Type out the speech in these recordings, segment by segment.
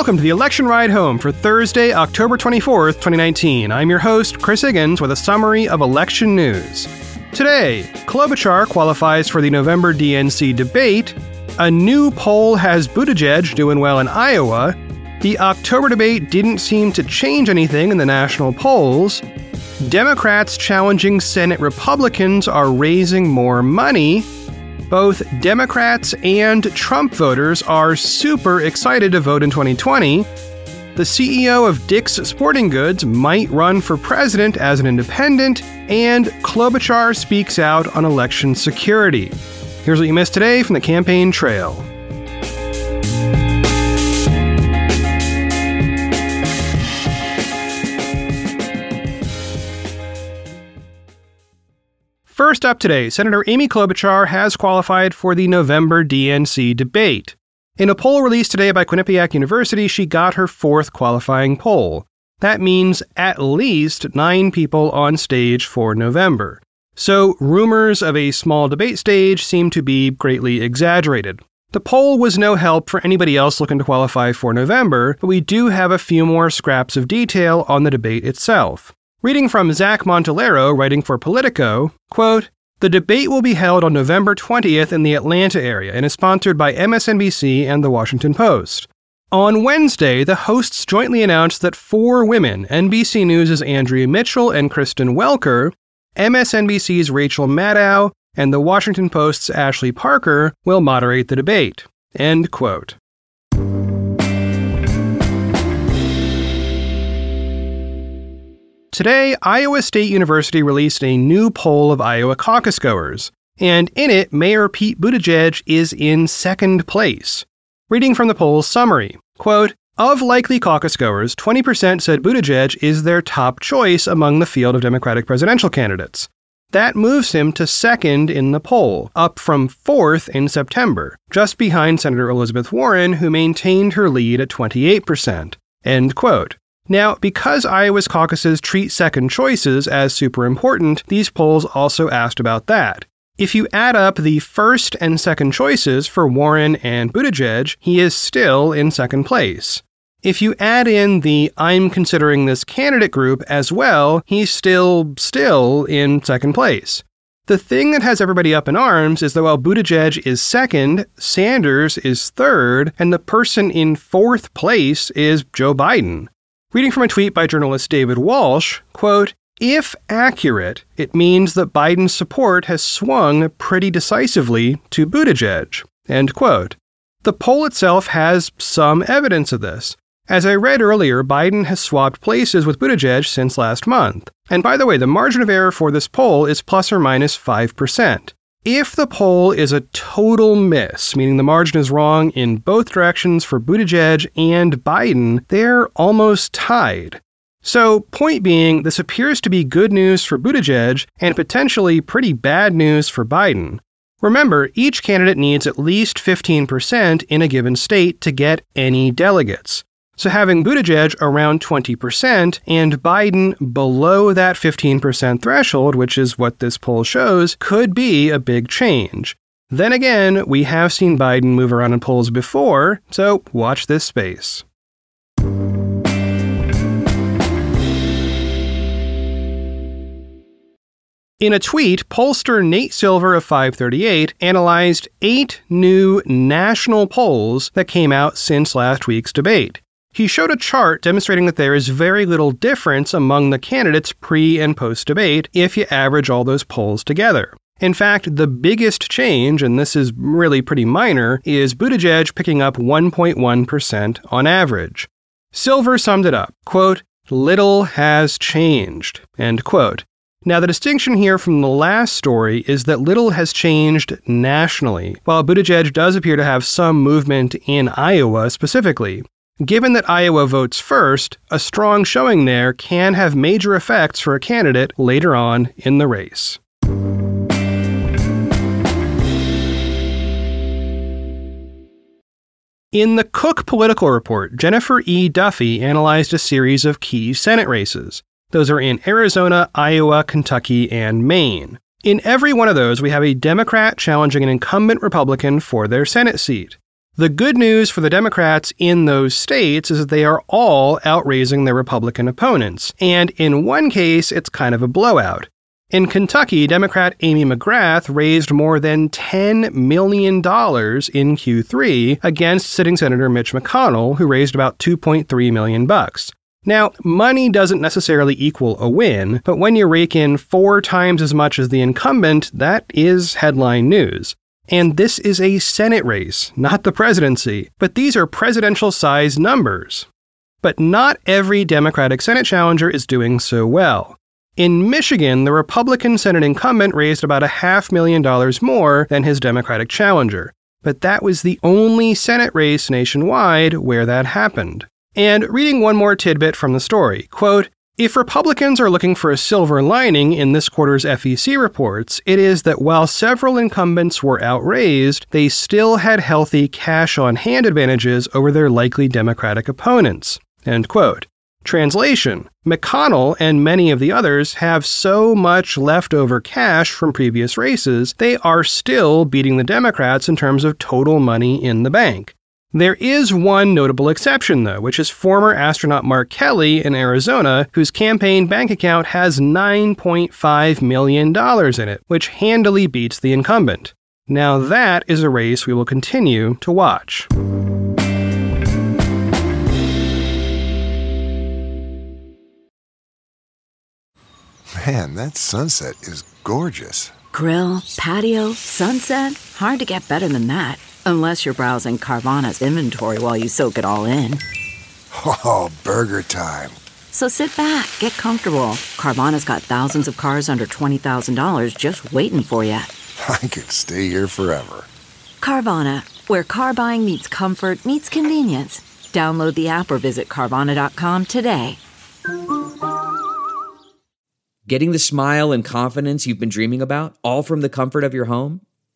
Welcome to the election ride home for Thursday, October 24th, 2019. I'm your host, Chris Higgins, with a summary of election news. Today, Klobuchar qualifies for the November DNC debate. A new poll has Buttigieg doing well in Iowa. The October debate didn't seem to change anything in the national polls. Democrats challenging Senate Republicans are raising more money. Both Democrats and Trump voters are super excited to vote in 2020. The CEO of Dick's Sporting Goods might run for president as an independent, and Klobuchar speaks out on election security. Here's what you missed today from the campaign trail. First up today, Senator Amy Klobuchar has qualified for the November DNC debate. In a poll released today by Quinnipiac University, she got her fourth qualifying poll. That means at least nine people on stage for November. So, rumors of a small debate stage seem to be greatly exaggerated. The poll was no help for anybody else looking to qualify for November, but we do have a few more scraps of detail on the debate itself. Reading from Zach Montellaro, writing for Politico, quote, the debate will be held on November 20th in the Atlanta area and is sponsored by MSNBC and The Washington Post. On Wednesday, the hosts jointly announced that four women, NBC News' Andrea Mitchell and Kristen Welker, MSNBC's Rachel Maddow, and The Washington Post's Ashley Parker, will moderate the debate. End quote. Today, Iowa State University released a new poll of Iowa caucus goers, and in it, Mayor Pete Buttigieg is in second place. Reading from the poll's summary, quote, of likely caucus goers, 20% said Buttigieg is their top choice among the field of Democratic presidential candidates. That moves him to second in the poll, up from fourth in September, just behind Senator Elizabeth Warren, who maintained her lead at 28%. End quote. Now, because Iowa's caucuses treat second choices as super important, these polls also asked about that. If you add up the first and second choices for Warren and Buttigieg, he is still in second place. If you add in the I'm considering this candidate group as well, he's still, still in second place. The thing that has everybody up in arms is that while Buttigieg is second, Sanders is third, and the person in fourth place is Joe Biden. Reading from a tweet by journalist David Walsh, quote, if accurate, it means that Biden's support has swung pretty decisively to Buttigieg. End quote. The poll itself has some evidence of this. As I read earlier, Biden has swapped places with Buttigieg since last month. And by the way, the margin of error for this poll is plus or minus 5%. If the poll is a total miss, meaning the margin is wrong in both directions for Buttigieg and Biden, they're almost tied. So, point being, this appears to be good news for Buttigieg and potentially pretty bad news for Biden. Remember, each candidate needs at least 15% in a given state to get any delegates. So having Buttigieg around 20% and Biden below that 15% threshold, which is what this poll shows, could be a big change. Then again, we have seen Biden move around in polls before, so watch this space. In a tweet, pollster Nate Silver of 538 analyzed eight new national polls that came out since last week's debate. He showed a chart demonstrating that there is very little difference among the candidates pre and post debate if you average all those polls together. In fact, the biggest change, and this is really pretty minor, is Buttigieg picking up 1.1% on average. Silver summed it up, quote, little has changed, end quote. Now, the distinction here from the last story is that little has changed nationally, while Buttigieg does appear to have some movement in Iowa specifically. Given that Iowa votes first, a strong showing there can have major effects for a candidate later on in the race. In the Cook Political Report, Jennifer E. Duffy analyzed a series of key Senate races. Those are in Arizona, Iowa, Kentucky, and Maine. In every one of those, we have a Democrat challenging an incumbent Republican for their Senate seat. The good news for the Democrats in those states is that they are all outraising their Republican opponents, and in one case, it's kind of a blowout. In Kentucky, Democrat Amy McGrath raised more than $10 million in Q3 against sitting Senator Mitch McConnell, who raised about 2.3 million bucks. Now, money doesn't necessarily equal a win, but when you rake in four times as much as the incumbent, that is headline news. And this is a Senate race, not the presidency, but these are presidential size numbers. But not every Democratic Senate challenger is doing so well. In Michigan, the Republican Senate incumbent raised about a half million dollars more than his Democratic challenger, but that was the only Senate race nationwide where that happened. And reading one more tidbit from the story, quote, if Republicans are looking for a silver lining in this quarter's FEC reports, it is that while several incumbents were outraised, they still had healthy cash on hand advantages over their likely Democratic opponents. End quote. Translation McConnell and many of the others have so much leftover cash from previous races, they are still beating the Democrats in terms of total money in the bank. There is one notable exception, though, which is former astronaut Mark Kelly in Arizona, whose campaign bank account has $9.5 million in it, which handily beats the incumbent. Now, that is a race we will continue to watch. Man, that sunset is gorgeous. Grill, patio, sunset. Hard to get better than that. Unless you're browsing Carvana's inventory while you soak it all in. Oh, burger time. So sit back, get comfortable. Carvana's got thousands of cars under $20,000 just waiting for you. I could stay here forever. Carvana, where car buying meets comfort, meets convenience. Download the app or visit Carvana.com today. Getting the smile and confidence you've been dreaming about, all from the comfort of your home?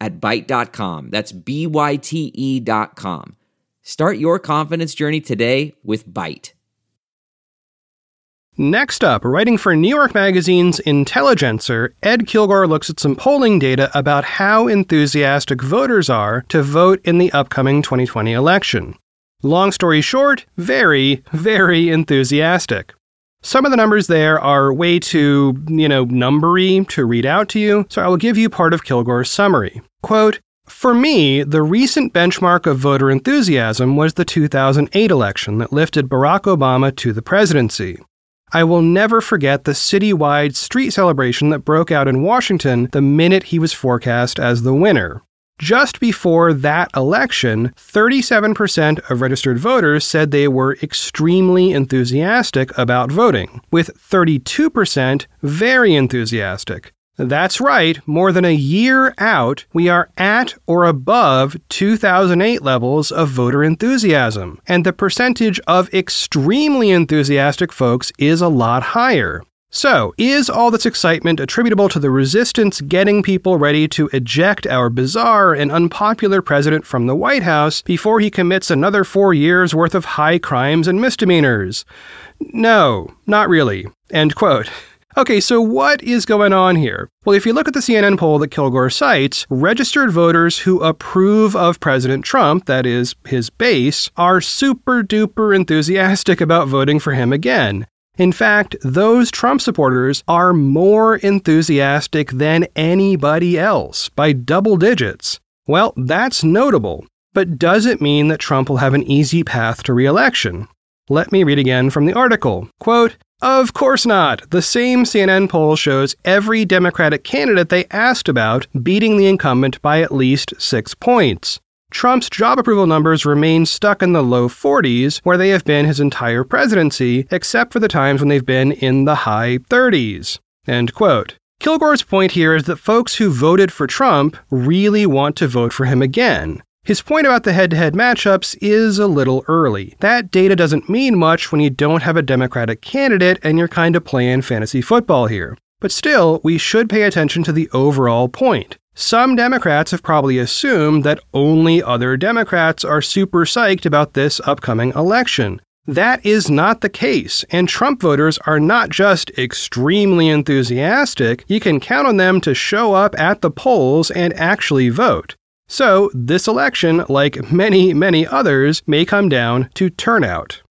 at Byte.com. That's B Y T E.com. Start your confidence journey today with Byte. Next up, writing for New York Magazine's Intelligencer, Ed Kilgore looks at some polling data about how enthusiastic voters are to vote in the upcoming 2020 election. Long story short, very, very enthusiastic. Some of the numbers there are way too, you know, numbery to read out to you, so I will give you part of Kilgore's summary. Quote, for me, the recent benchmark of voter enthusiasm was the 2008 election that lifted Barack Obama to the presidency. I will never forget the citywide street celebration that broke out in Washington the minute he was forecast as the winner. Just before that election, 37% of registered voters said they were extremely enthusiastic about voting, with 32% very enthusiastic. That's right, more than a year out, we are at or above 2008 levels of voter enthusiasm, and the percentage of extremely enthusiastic folks is a lot higher. So, is all this excitement attributable to the resistance getting people ready to eject our bizarre and unpopular president from the White House before he commits another four years worth of high crimes and misdemeanors? No, not really. End quote. Okay, so what is going on here? Well, if you look at the CNN poll that Kilgore cites, registered voters who approve of President Trump, that is, his base, are super duper enthusiastic about voting for him again. In fact, those Trump supporters are more enthusiastic than anybody else by double digits. Well, that's notable, but does it mean that Trump will have an easy path to reelection? Let me read again from the article. Quote, of course not. The same CNN poll shows every Democratic candidate they asked about beating the incumbent by at least six points. Trump's job approval numbers remain stuck in the low 40s, where they have been his entire presidency, except for the times when they've been in the high 30s. End quote. Kilgore's point here is that folks who voted for Trump really want to vote for him again. His point about the head to head matchups is a little early. That data doesn't mean much when you don't have a Democratic candidate and you're kind of playing fantasy football here. But still, we should pay attention to the overall point. Some Democrats have probably assumed that only other Democrats are super psyched about this upcoming election. That is not the case, and Trump voters are not just extremely enthusiastic, you can count on them to show up at the polls and actually vote. So, this election, like many, many others, may come down to turnout.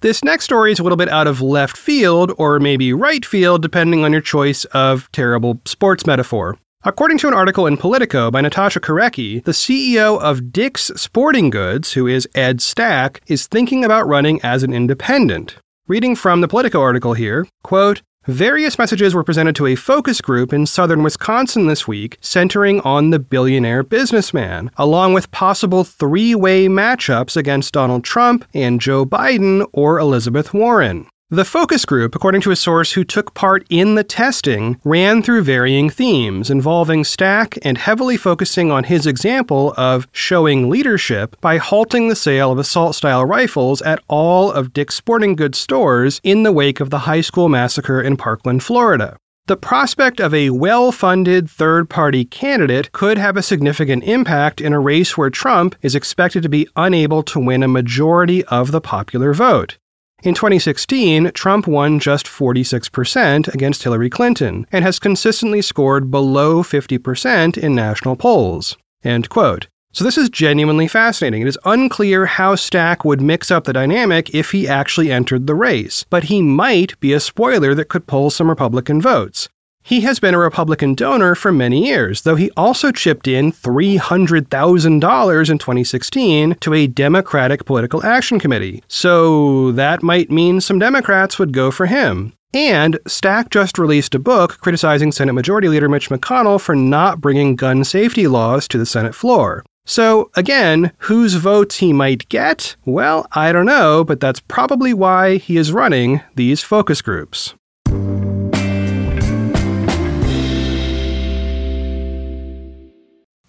This next story is a little bit out of left field, or maybe right field, depending on your choice of terrible sports metaphor. According to an article in Politico by Natasha Korecki, the CEO of Dick's Sporting Goods, who is Ed Stack, is thinking about running as an independent. Reading from the Politico article here, quote, Various messages were presented to a focus group in southern Wisconsin this week centering on the billionaire businessman, along with possible three way matchups against Donald Trump and Joe Biden or Elizabeth Warren. The focus group, according to a source who took part in the testing, ran through varying themes involving Stack and heavily focusing on his example of showing leadership by halting the sale of assault style rifles at all of Dick's Sporting Goods stores in the wake of the high school massacre in Parkland, Florida. The prospect of a well funded third party candidate could have a significant impact in a race where Trump is expected to be unable to win a majority of the popular vote. In 2016, Trump won just 46% against Hillary Clinton and has consistently scored below 50% in national polls. End quote. So this is genuinely fascinating. It is unclear how Stack would mix up the dynamic if he actually entered the race, but he might be a spoiler that could pull some Republican votes. He has been a Republican donor for many years, though he also chipped in $300,000 in 2016 to a Democratic Political Action Committee. So that might mean some Democrats would go for him. And Stack just released a book criticizing Senate Majority Leader Mitch McConnell for not bringing gun safety laws to the Senate floor. So, again, whose votes he might get? Well, I don't know, but that's probably why he is running these focus groups.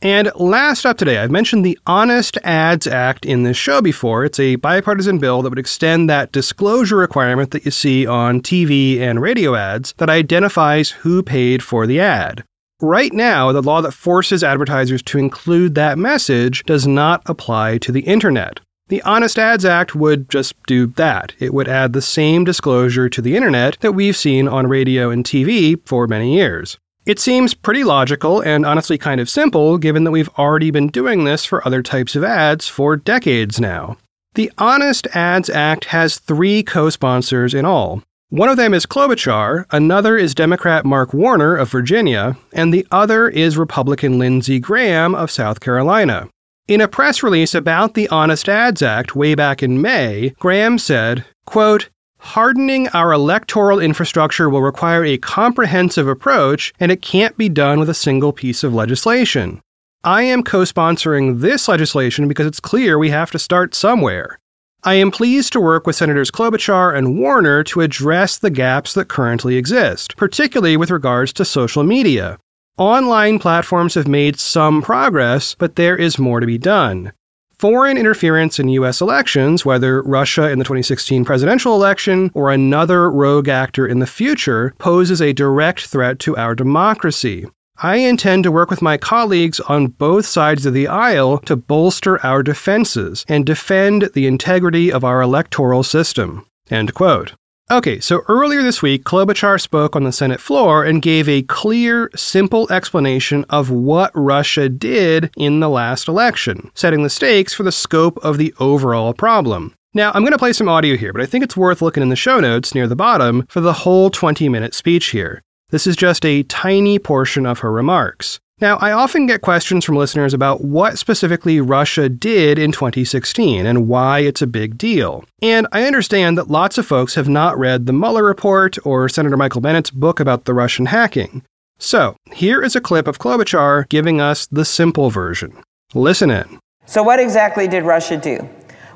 And last up today, I've mentioned the Honest Ads Act in this show before. It's a bipartisan bill that would extend that disclosure requirement that you see on TV and radio ads that identifies who paid for the ad. Right now, the law that forces advertisers to include that message does not apply to the internet. The Honest Ads Act would just do that. It would add the same disclosure to the internet that we've seen on radio and TV for many years. It seems pretty logical and honestly kind of simple given that we've already been doing this for other types of ads for decades now. The Honest Ads Act has three co sponsors in all. One of them is Klobuchar, another is Democrat Mark Warner of Virginia, and the other is Republican Lindsey Graham of South Carolina. In a press release about the Honest Ads Act way back in May, Graham said, quote, Hardening our electoral infrastructure will require a comprehensive approach, and it can't be done with a single piece of legislation. I am co sponsoring this legislation because it's clear we have to start somewhere. I am pleased to work with Senators Klobuchar and Warner to address the gaps that currently exist, particularly with regards to social media. Online platforms have made some progress, but there is more to be done. Foreign interference in U.S. elections, whether Russia in the 2016 presidential election or another rogue actor in the future, poses a direct threat to our democracy. I intend to work with my colleagues on both sides of the aisle to bolster our defenses and defend the integrity of our electoral system. End quote. Okay, so earlier this week, Klobuchar spoke on the Senate floor and gave a clear, simple explanation of what Russia did in the last election, setting the stakes for the scope of the overall problem. Now, I'm going to play some audio here, but I think it's worth looking in the show notes near the bottom for the whole 20 minute speech here. This is just a tiny portion of her remarks. Now, I often get questions from listeners about what specifically Russia did in 2016 and why it's a big deal. And I understand that lots of folks have not read the Mueller report or Senator Michael Bennet's book about the Russian hacking. So, here is a clip of Klobuchar giving us the simple version. Listen in. So, what exactly did Russia do?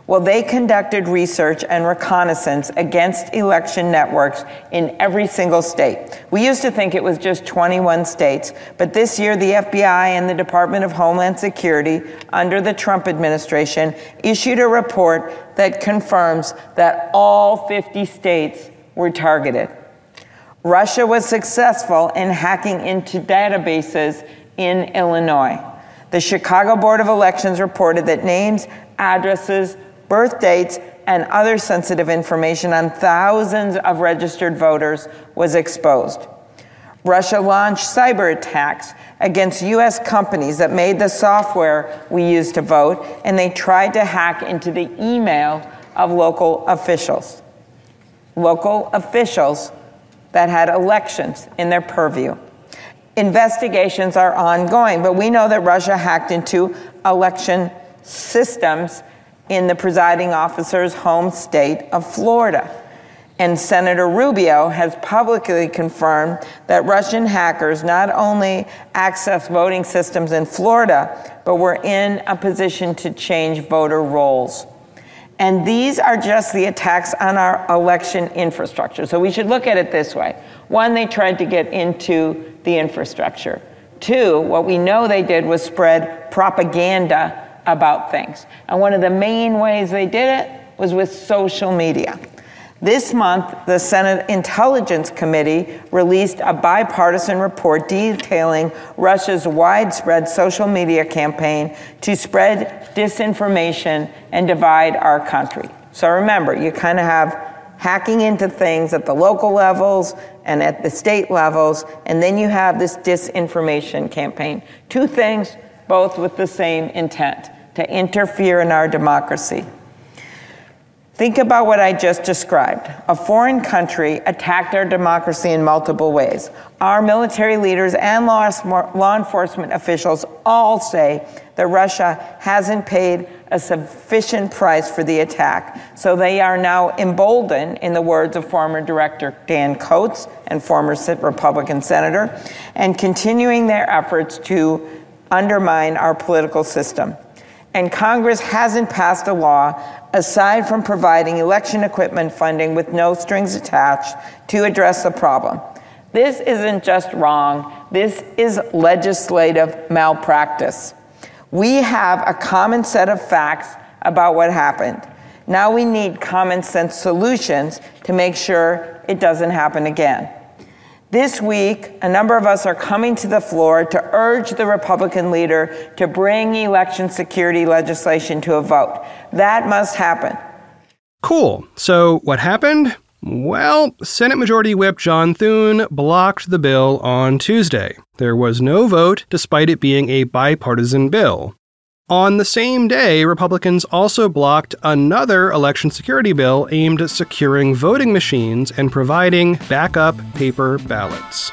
Well, they conducted research and reconnaissance against election networks in every single state. We used to think it was just 21 states, but this year the FBI and the Department of Homeland Security, under the Trump administration, issued a report that confirms that all 50 states were targeted. Russia was successful in hacking into databases in Illinois. The Chicago Board of Elections reported that names, addresses, birth dates, and other sensitive information on thousands of registered voters was exposed. Russia launched cyber attacks against U.S. companies that made the software we use to vote, and they tried to hack into the email of local officials. Local officials that had elections in their purview. Investigations are ongoing, but we know that Russia hacked into election systems in the presiding officer's home state of Florida. And Senator Rubio has publicly confirmed that Russian hackers not only access voting systems in Florida, but were in a position to change voter rolls. And these are just the attacks on our election infrastructure. So we should look at it this way. One, they tried to get into the infrastructure. Two, what we know they did was spread propaganda about things. And one of the main ways they did it was with social media. This month, the Senate Intelligence Committee released a bipartisan report detailing Russia's widespread social media campaign to spread disinformation and divide our country. So remember, you kind of have hacking into things at the local levels and at the state levels, and then you have this disinformation campaign. Two things, both with the same intent to interfere in our democracy. Think about what I just described. A foreign country attacked our democracy in multiple ways. Our military leaders and law, law enforcement officials all say that Russia hasn't paid a sufficient price for the attack. So they are now emboldened, in the words of former Director Dan Coats and former Republican Senator, and continuing their efforts to undermine our political system and Congress hasn't passed a law aside from providing election equipment funding with no strings attached to address the problem. This isn't just wrong, this is legislative malpractice. We have a common set of facts about what happened. Now we need common sense solutions to make sure it doesn't happen again. This week, a number of us are coming to the floor to urge the Republican leader to bring election security legislation to a vote. That must happen. Cool. So, what happened? Well, Senate Majority Whip John Thune blocked the bill on Tuesday. There was no vote, despite it being a bipartisan bill. On the same day, Republicans also blocked another election security bill aimed at securing voting machines and providing backup paper ballots.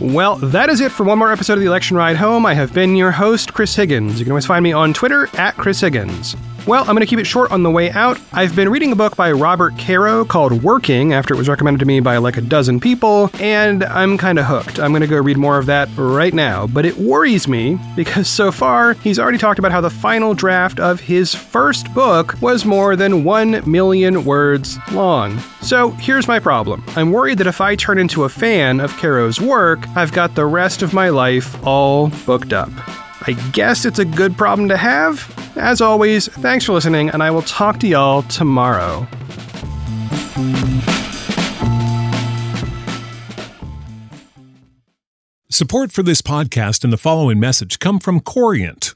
Well, that is it for one more episode of the Election Ride Home. I have been your host, Chris Higgins. You can always find me on Twitter at Chris Higgins. Well, I'm going to keep it short on the way out. I've been reading a book by Robert Caro called Working after it was recommended to me by like a dozen people, and I'm kind of hooked. I'm going to go read more of that right now. But it worries me because so far he's already talked about how the final draft of his first book was more than 1 million words long. So here's my problem I'm worried that if I turn into a fan of Caro's work, I've got the rest of my life all booked up. I guess it's a good problem to have. As always, thanks for listening, and I will talk to y'all tomorrow. Support for this podcast and the following message come from Corient